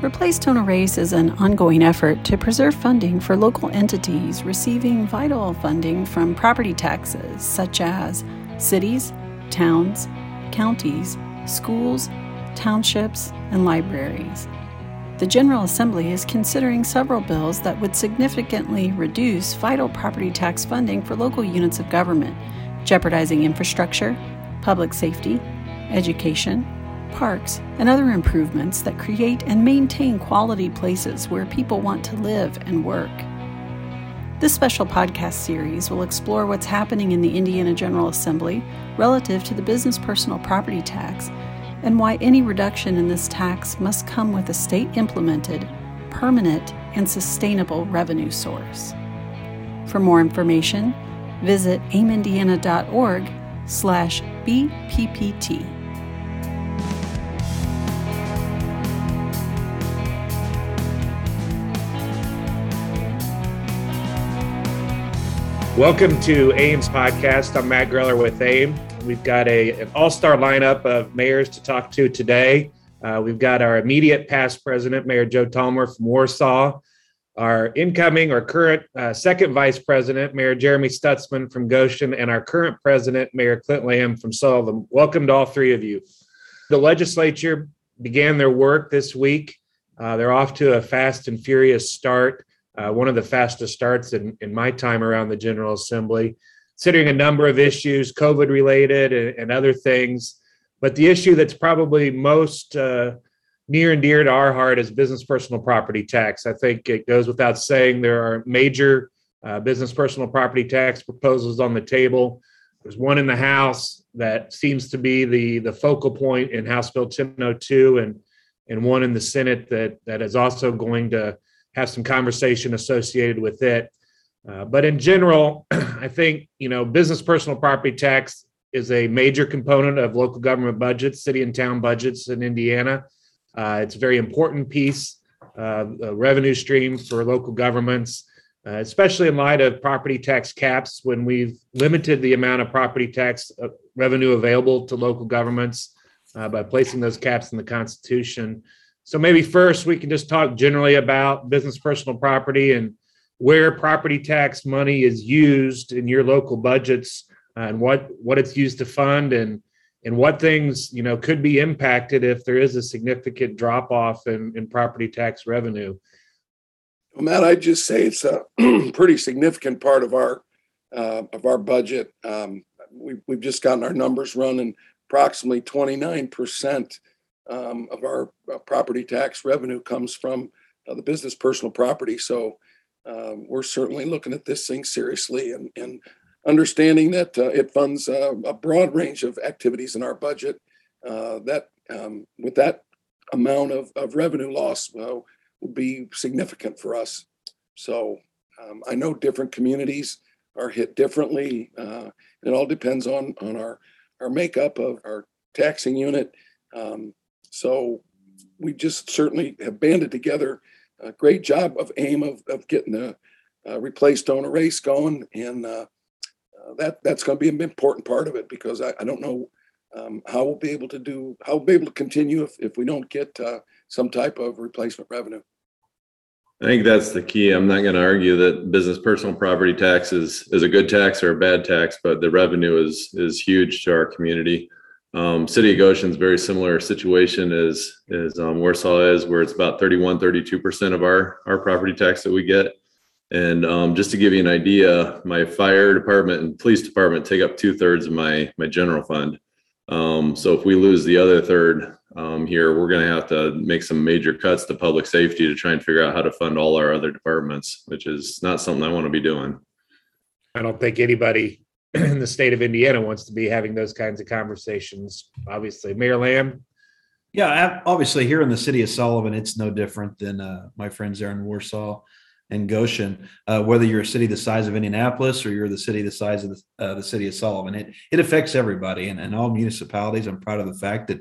Replace Don't Erase is an ongoing effort to preserve funding for local entities receiving vital funding from property taxes such as cities, towns, counties, schools, townships, and libraries. The General Assembly is considering several bills that would significantly reduce vital property tax funding for local units of government, jeopardizing infrastructure, public safety, education, parks, and other improvements that create and maintain quality places where people want to live and work. This special podcast series will explore what's happening in the Indiana General Assembly relative to the business personal property tax and why any reduction in this tax must come with a state implemented, permanent, and sustainable revenue source. For more information, visit aimindiana.org slash BPPT. Welcome to AIM's podcast. I'm Matt Greller with AIM. We've got a, an all star lineup of mayors to talk to today. Uh, we've got our immediate past president, Mayor Joe Thallemer from Warsaw, our incoming or current uh, second vice president, Mayor Jeremy Stutzman from Goshen, and our current president, Mayor Clint Lamb from Sullivan. Welcome to all three of you. The legislature began their work this week. Uh, they're off to a fast and furious start uh, one of the fastest starts in, in my time around the General Assembly, considering a number of issues, COVID related and, and other things. But the issue that's probably most uh, near and dear to our heart is business personal property tax. I think it goes without saying there are major uh, business personal property tax proposals on the table. There's one in the House that seems to be the the focal point in House Bill 1002, and and one in the Senate that that is also going to have some conversation associated with it. Uh, but in general, I think you know business personal property tax is a major component of local government budgets, city and town budgets in Indiana. Uh, it's a very important piece, uh, revenue stream for local governments, uh, especially in light of property tax caps. When we've limited the amount of property tax uh, revenue available to local governments uh, by placing those caps in the Constitution, so maybe first we can just talk generally about business personal property and where property tax money is used in your local budgets uh, and what what it's used to fund and and what things you know could be impacted if there is a significant drop off in, in property tax revenue. Well, Matt, I'd just say it's a pretty significant part of our uh, of our budget. Um, we've we've just gotten our numbers running. Approximately 29 percent um, of our uh, property tax revenue comes from uh, the business personal property. So um, we're certainly looking at this thing seriously and, and understanding that uh, it funds uh, a broad range of activities in our budget. Uh, that um, with that amount of, of revenue loss will be significant for us. So um, I know different communities are hit differently. Uh, it all depends on on our our makeup of our taxing unit. Um, so we just certainly have banded together a great job of AIM of, of getting the uh, replace don't erase going and uh, uh, that that's going to be an important part of it because I, I don't know um, how we'll be able to do how we'll be able to continue if, if we don't get uh, some type of replacement revenue. I think that's the key. I'm not going to argue that business personal property tax is, is a good tax or a bad tax, but the revenue is is huge to our community. Um, City of Goshen's very similar situation as as um, Warsaw is, where it's about 31, 32 percent of our our property tax that we get. And um, just to give you an idea, my fire department and police department take up two thirds of my my general fund. Um, so if we lose the other third um, here, we're going to have to make some major cuts to public safety to try and figure out how to fund all our other departments, which is not something I want to be doing. I don't think anybody the state of Indiana wants to be having those kinds of conversations. Obviously, Mayor Lamb. Yeah, obviously, here in the city of Sullivan, it's no different than uh, my friends there in Warsaw and Goshen. Uh, whether you're a city the size of Indianapolis or you're the city the size of the, uh, the city of Sullivan, it it affects everybody and, and all municipalities. I'm proud of the fact that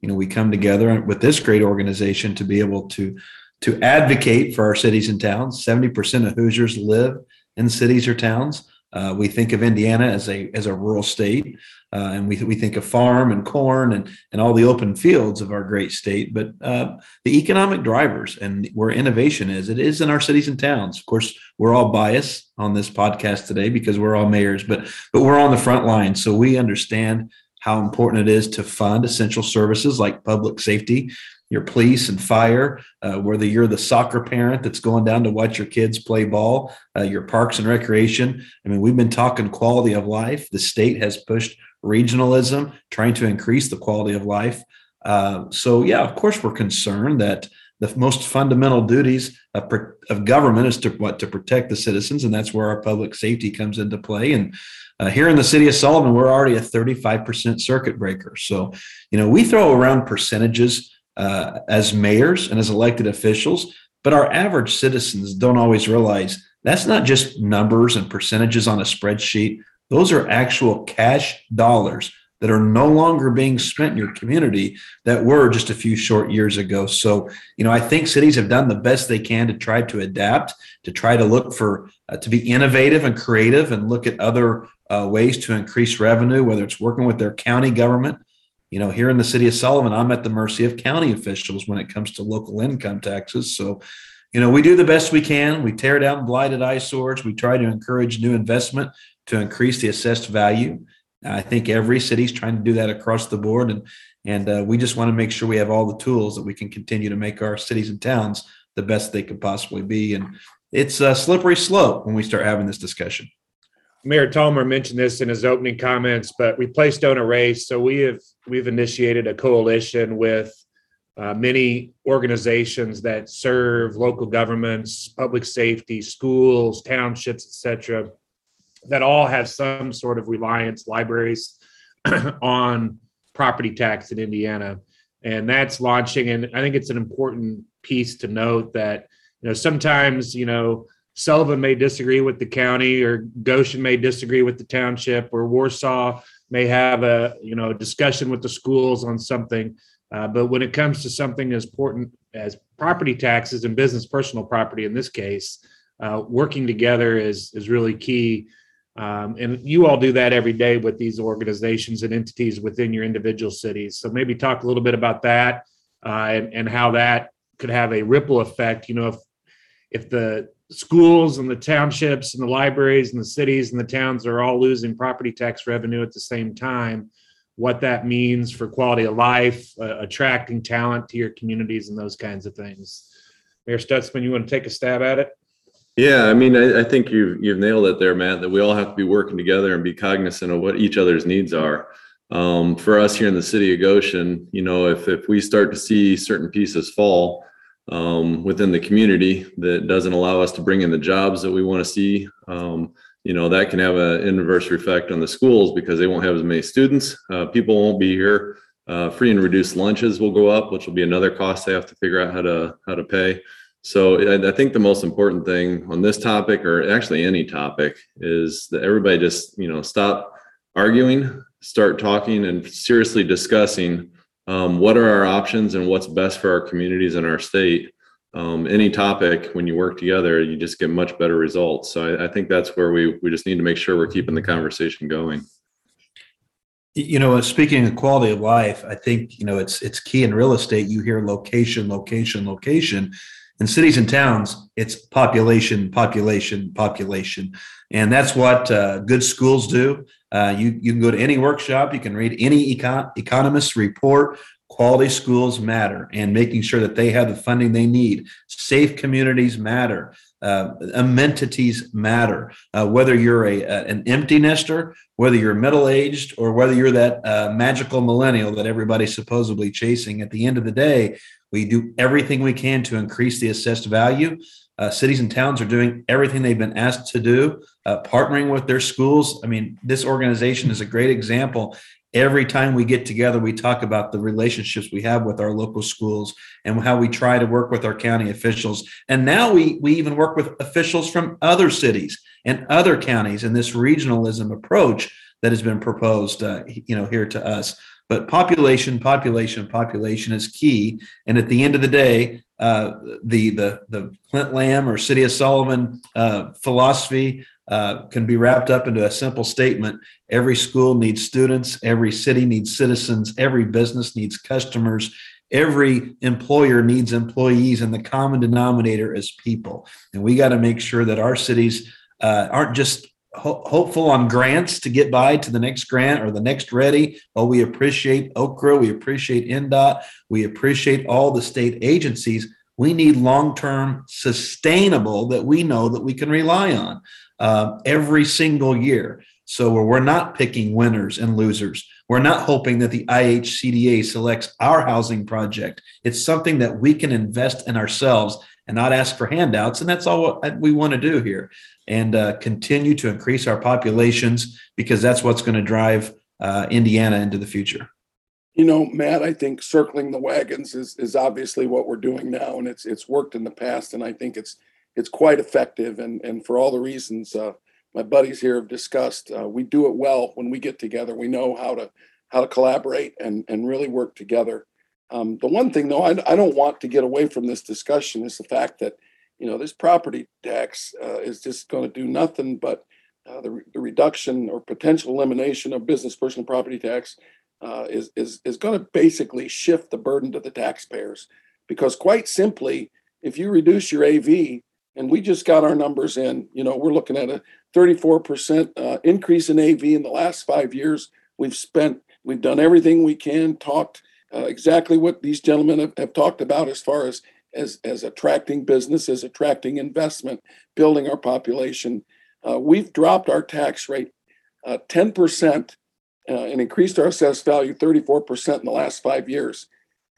you know we come together with this great organization to be able to to advocate for our cities and towns. Seventy percent of Hoosiers live in cities or towns. Uh, we think of Indiana as a as a rural state, uh, and we we think of farm and corn and and all the open fields of our great state. But uh, the economic drivers and where innovation is, it is in our cities and towns. Of course, we're all biased on this podcast today because we're all mayors, but but we're on the front line, so we understand how important it is to fund essential services like public safety your police and fire, uh, whether you're the soccer parent that's going down to watch your kids play ball, uh, your parks and recreation. I mean, we've been talking quality of life. The state has pushed regionalism, trying to increase the quality of life. Uh, so, yeah, of course, we're concerned that the most fundamental duties of, of government is to what to protect the citizens, and that's where our public safety comes into play. And uh, here in the city of Sullivan, we're already a 35% circuit breaker. So, you know, we throw around percentages uh, as mayors and as elected officials, but our average citizens don't always realize that's not just numbers and percentages on a spreadsheet. Those are actual cash dollars that are no longer being spent in your community that were just a few short years ago. So, you know, I think cities have done the best they can to try to adapt, to try to look for, uh, to be innovative and creative and look at other uh, ways to increase revenue, whether it's working with their county government you know, here in the city of Sullivan, I'm at the mercy of county officials when it comes to local income taxes. So, you know, we do the best we can. We tear down blighted eyesores. We try to encourage new investment to increase the assessed value. I think every city's trying to do that across the board, and and uh, we just want to make sure we have all the tools that we can continue to make our cities and towns the best they could possibly be. And it's a slippery slope when we start having this discussion. Mayor Thallemer mentioned this in his opening comments, but Replace Don't Erase. So we have we've initiated a coalition with uh, many organizations that serve local governments, public safety, schools, townships, etc., that all have some sort of reliance, libraries, on property tax in Indiana, and that's launching. And I think it's an important piece to note that you know sometimes you know Sullivan may disagree with the county, or Goshen may disagree with the township, or Warsaw may have a you know discussion with the schools on something. Uh, but when it comes to something as important as property taxes and business personal property, in this case, uh, working together is is really key. Um, and you all do that every day with these organizations and entities within your individual cities. So maybe talk a little bit about that uh, and, and how that could have a ripple effect. You know, if if the schools and the townships and the libraries and the cities and the towns are all losing property tax revenue at the same time. What that means for quality of life uh, attracting talent to your communities and those kinds of things. Mayor stutzman you want to take a stab at it? Yeah i mean I, I think you've you've nailed it there matt that we all have to be working together and be cognizant of what each other's needs are. Um, for us here in the city of goshen you know if if we start to see certain pieces fall um, within the community that doesn't allow us to bring in the jobs that we want to see. Um, you know, that can have an inverse effect on the schools because they won't have as many students. Uh, people won't be here. Uh, free and reduced lunches will go up, which will be another cost they have to figure out how to how to pay. So I, I think the most important thing on this topic, or actually any topic, is that everybody just you know stop arguing, start talking, and seriously discussing um, what are our options and what's best for our communities and our state. Um, any topic, when you work together, you just get much better results. So I, I think that's where we we just need to make sure we're keeping the conversation going. You know, speaking of quality of life, I think you know it's it's key in real estate. You hear location, location, location. In cities and towns, it's population, population, population, and that's what uh, good schools do. Uh, you, you can go to any workshop, you can read any econ- economist report. Quality schools matter and making sure that they have the funding they need. Safe communities matter. Uh, amenities matter. Uh, whether you're a, a, an empty nester, whether you're middle aged, or whether you're that uh, magical millennial that everybody's supposedly chasing, at the end of the day, we do everything we can to increase the assessed value. Uh, cities and towns are doing everything they've been asked to do, uh, partnering with their schools. I mean, this organization is a great example. Every time we get together, we talk about the relationships we have with our local schools and how we try to work with our county officials. And now we, we even work with officials from other cities and other counties in this regionalism approach that has been proposed, uh, you know, here to us. But population, population, population is key. And at the end of the day, uh, the the the Clint Lamb or City of Sullivan uh, philosophy uh, can be wrapped up into a simple statement every school needs students, every city needs citizens, every business needs customers, every employer needs employees, and the common denominator is people. And we got to make sure that our cities uh, aren't just ho- hopeful on grants to get by to the next grant or the next READI. Oh, we appreciate OCRA, we appreciate INDOT, we appreciate all the state agencies. We need long-term sustainable that we know that we can rely on uh, every single year. So we're not picking winners and losers. We're not hoping that the IHCDA selects our housing project. It's something that we can invest in ourselves and not ask for handouts. And that's all we want to do here and uh, continue to increase our populations because that's what's going to drive uh, Indiana into the future. You know, Matt, I think circling the wagons is is obviously what we're doing now, and it's it's worked in the past, and I think it's it's quite effective. And and for all the reasons uh, my buddies here have discussed, uh, we do it well when we get together. We know how to how to collaborate and and really work together. Um, the one thing, though, I, I don't want to get away from this discussion is the fact that you know, this property tax uh, is just going to do nothing but uh, the, the, reduction or potential elimination of business personal property tax uh, is, is, is going to basically shift the burden to the taxpayers. Because quite simply, if you reduce your AV, and we just got our numbers in, you know, we're looking at a 34% uh, increase in AV in the last five years. We've spent, we've done everything we can, talked uh, exactly what these gentlemen have, have talked about as far as as, as attracting business, as attracting investment, building our population. Uh, we've dropped our tax rate uh, 10% uh, and increased our assessed value 34% in the last five years.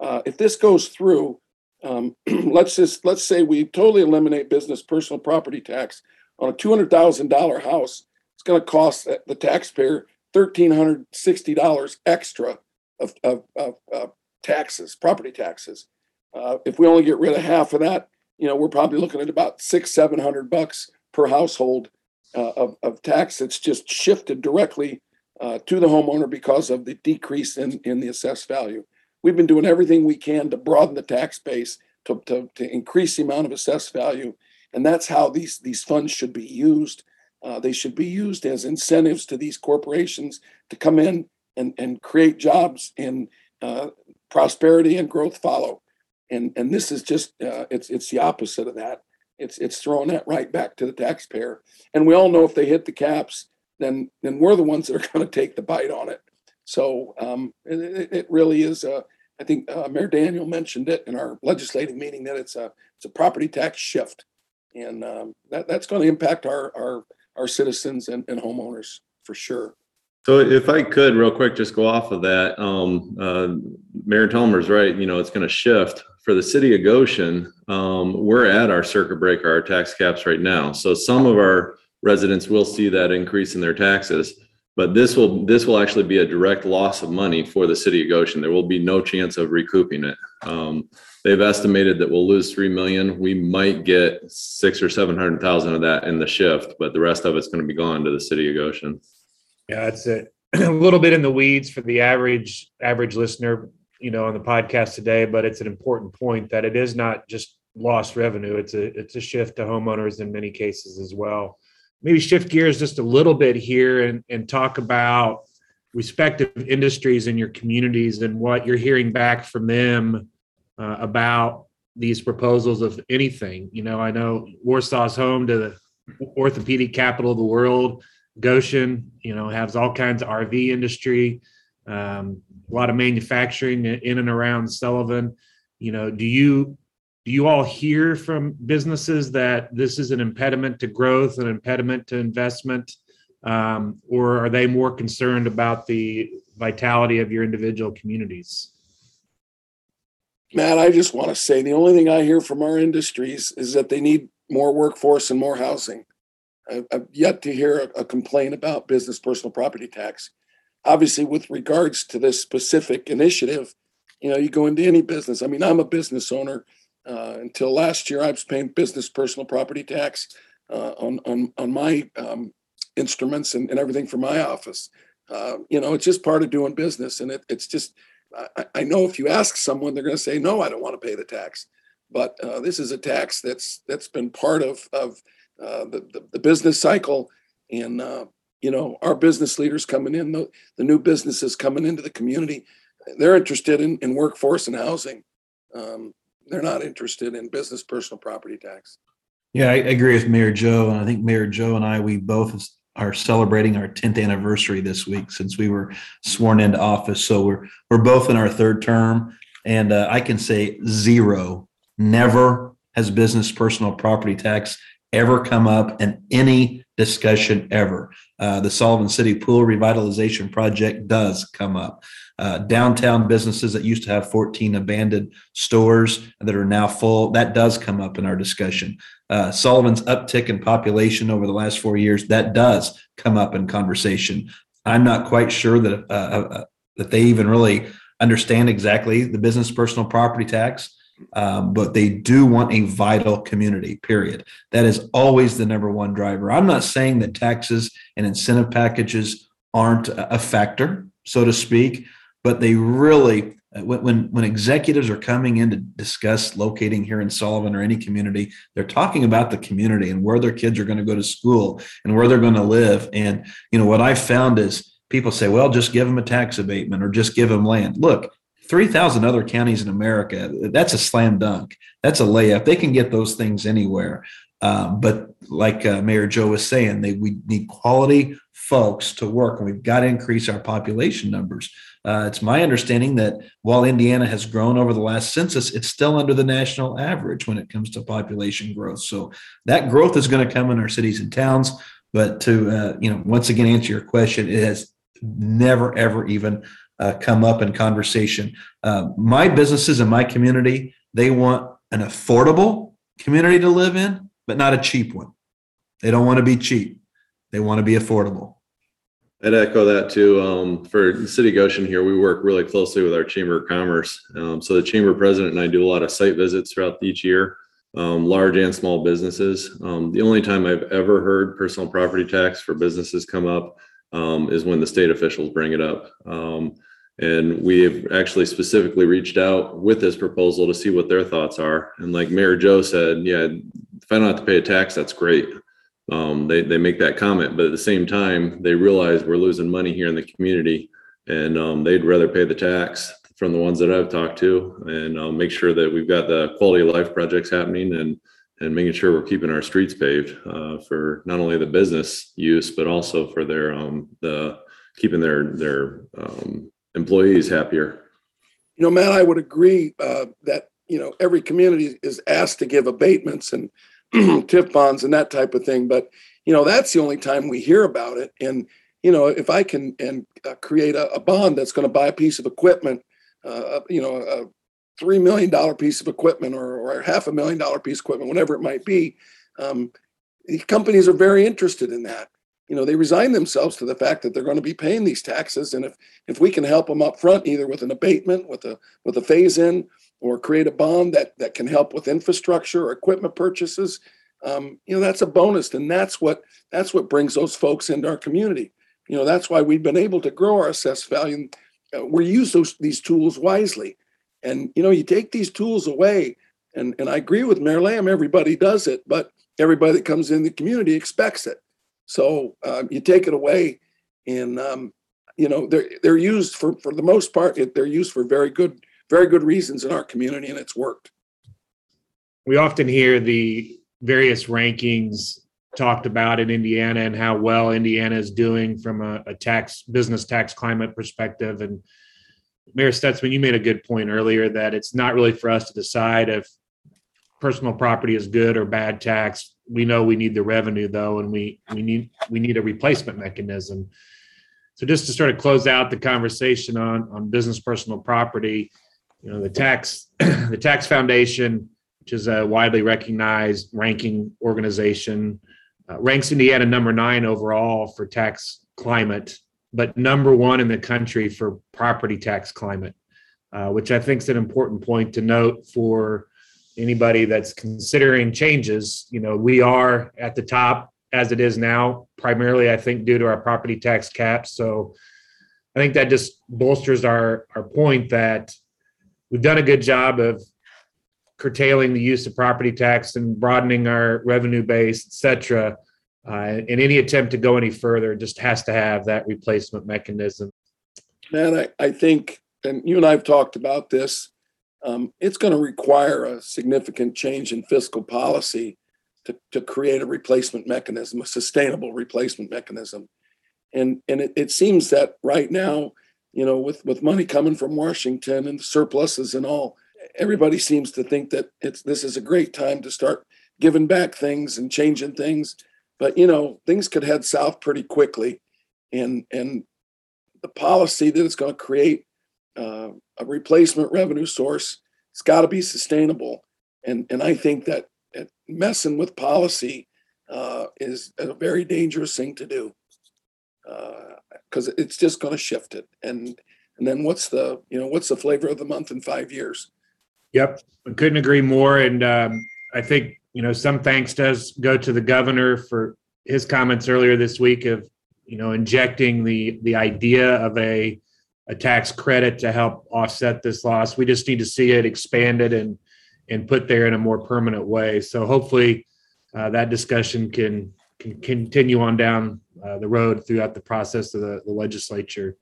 Uh, if this goes through, um, let's just let's say we totally eliminate business personal property tax on a $200,000 house. It's going to cost the taxpayer $1,360 extra of, of, of, of taxes, property taxes. Uh, if we only get rid of half of that, you know, we're probably looking at about six, seven hundred bucks per household uh, of, of tax that's just shifted directly uh, to the homeowner because of the decrease in, in the assessed value. We've been doing everything we can to broaden the tax base to, to, to increase the amount of assessed value. And that's how these, these funds should be used. Uh, they should be used as incentives to these corporations to come in and, and create jobs and uh, prosperity and growth follow and and this is just uh, it's it's the opposite of that. It's it's throwing that right back to the taxpayer. And we all know if they hit the caps, then then we're the ones that are going to take the bite on it. So um, it, it really is. A, I think uh, Mayor Daniel mentioned it in our legislative meeting that it's a it's a property tax shift, and um, that that's going to impact our our our citizens and, and homeowners for sure. So if I could real quick, just go off of that, um, uh, Mayor Thallemer's right, you know, it's going to shift for the city of Goshen. Um, we're at our circuit breaker, our tax caps right now. So some of our residents will see that increase in their taxes, but this will, this will actually be a direct loss of money for the city of Goshen. There will be no chance of recouping it. Um, they've estimated that we'll lose 3 million. We might get six or 700,000 of that in the shift, but the rest of it's going to be gone to the city of Goshen. Yeah, it's a, a little bit in the weeds for the average average listener, you know, on the podcast today, but it's an important point that it is not just lost revenue. It's a it's a shift to homeowners in many cases as well. Maybe shift gears just a little bit here and, and talk about respective industries in your communities and what you're hearing back from them uh, about these proposals of anything. You know, I know Warsaw's home to the orthopedic capital of the world. Goshen, you know, has all kinds of RV industry, um, a lot of manufacturing in and around Sullivan. You know, do you do you all hear from businesses that this is an impediment to growth, an impediment to investment, um, or are they more concerned about the vitality of your individual communities? Matt, I just want to say the only thing I hear from our industries is that they need more workforce and more housing. I've yet to hear a, complaint about business personal property tax. Obviously, with regards to this specific initiative, you know, you go into any business. I mean, I'm a business owner. Uh, until last year, I was paying business personal property tax uh, on, on on my um, instruments and, and everything for my office. Uh, you know, it's just part of doing business, and it, it's just. I, I, know if you ask someone, they're going to say, "No, I don't want to pay the tax." But uh, this is a tax that's that's been part of of uh, the, the, the business cycle, and uh, you know our business leaders coming in, the, the new businesses coming into the community. They're interested in, in workforce and housing. Um, they're not interested in business personal property tax. Yeah, I agree with Mayor Joe, and I think Mayor Joe and I we both are celebrating our 10th anniversary this week since we were sworn into office. So we're we're both in our third term, and uh, I can say zero, never has business personal property tax ever come up in any discussion ever. Uh, the Sullivan City Pool Revitalization Project does come up. Uh, downtown businesses that used to have 14 abandoned stores that are now full, that does come up in our discussion. Uh, Sullivan's uptick in population over the last four years, that does come up in conversation. I'm not quite sure that uh, uh, uh, that they even really understand exactly the business personal property tax. Um, but they do want a vital community, period. That is always the number one driver. I'm not saying that taxes and incentive packages aren't a factor, so to speak, but they really, uh, when, when executives are coming in to discuss locating here in Sullivan or any community, they're talking about the community and where their kids are going to go to school and where they're going to live. And, you know, what I found is people say, well, just give them a tax abatement or just give them land. Look, 3,000 other counties in America, that's a slam dunk. That's a layup. They can get those things anywhere. Um, but like uh, Mayor Joe was saying, they, we need quality folks to work, and we've got to increase our population numbers. Uh, it's my understanding that while Indiana has grown over the last census, it's still under the national average when it comes to population growth. So that growth is going to come in our cities and towns. But to uh, you know, once again, answer your question, it has never ever even uh, come up in conversation. Uh, my businesses and my community, they want an affordable community to live in, but not a cheap one. They don't want to be cheap. They want to be affordable. I'd echo that too. Um, for the City of Goshen here, we work really closely with our Chamber of Commerce. Um, so the Chamber President and I do a lot of site visits throughout each year, um, large and small businesses. Um, the only time I've ever heard personal property tax for businesses come up um, is when the state officials bring it up. Um, and we have actually specifically reached out with this proposal to see what their thoughts are. And like Mayor Joe said, yeah, if I don't have to pay a tax, that's great um, they, they make that comment, but at the same time, they realize we're losing money here in the community and um, they'd rather pay the tax from the ones that I've talked to and um, make sure that we've got the quality of life projects happening and and making sure we're keeping our streets paved uh, for not only the business use but also for their um, the keeping their their um, employees happier. You know, Matt, I would agree uh, that you know every community is asked to give abatements and TIF bonds and that type of thing. But you know, that's the only time we hear about it. And you know, if I can and uh, create a, a, bond that's going to buy a piece of equipment, uh, you know, a three million dollar piece of equipment or, or half a million dollar piece of equipment, whatever it might be, um, companies are very interested in that. You know, they resign themselves to the fact that they're going to be paying these taxes, and if if we can help them up front, either with an abatement, with a with a phase in, or create a bond that that can help with infrastructure or equipment purchases um, you know that's a bonus and that's what that's what brings those folks into our community. You know that's why we've been able to grow our assessed value uh, we use those these tools wisely. And you know you take these tools away and and i agree with mayor lamb everybody does it but everybody that comes in the community expects it. So uh, you take it away and um, you know they're they're used for for the most part they're used for very good very good reasons in our community, and it's worked. We often hear the various rankings talked about in Indiana and how well Indiana is doing from a, a tax business tax climate perspective. And Mayor Stutzman, you made a good point earlier that it's not really for us to decide if personal property is good or bad tax. We know we need the revenue though, and we we need we need a replacement mechanism. So just to sort of close out the conversation on on business personal property, you know the tax the tax foundation which is a widely recognized ranking organization uh, ranks indiana number nine overall for tax climate but number one in the country for property tax climate uh, which i think is an important point to note for anybody that's considering changes. You know we are at the top as it is now primarily i think due to our property tax caps so i think that just bolsters our our point that we've done a good job of curtailing the use of property tax and broadening our revenue base, et cetera. Uh, and any attempt to go any further it just has to have that replacement mechanism. Man, I, I think, and you and I have talked about this, um, it's going to require a significant change in fiscal policy to, to create a replacement mechanism, a sustainable replacement mechanism. And, and it, it seems that right now, you know, with, with money coming from Washington and surpluses and all, everybody seems to think that it's this is a great time to start giving back things and changing things. But you know, things could head south pretty quickly, and and the policy that it's going to create uh, a replacement revenue source, it's got to be sustainable. And and I think that, messing with policy uh, is a very dangerous thing to do because it's just going to shift it. And and then what's the you know what's the flavor of the month in five years? Yep, I couldn't agree more. And um, I think you know some thanks does go to the governor for his comments earlier this week of you know injecting the the idea of a a tax credit to help offset this loss. We just need to see it expanded and and put there in a more permanent way. So hopefully uh, that discussion can can continue on down uh, the road throughout the process of the, the legislature.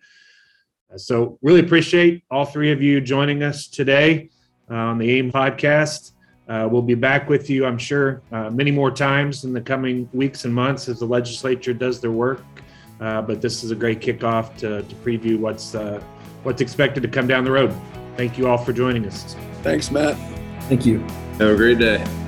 Uh, so really appreciate all three of you joining us today. Uh, on the AIM podcast. Uh, we'll be back with you, I'm sure, uh, many more times in the coming weeks and months as the legislature does their work. but this is a great kickoff to, to preview what's what's expected to come down the road. Thank you all for joining us. Thanks, Matt. Thank you. Have a great day.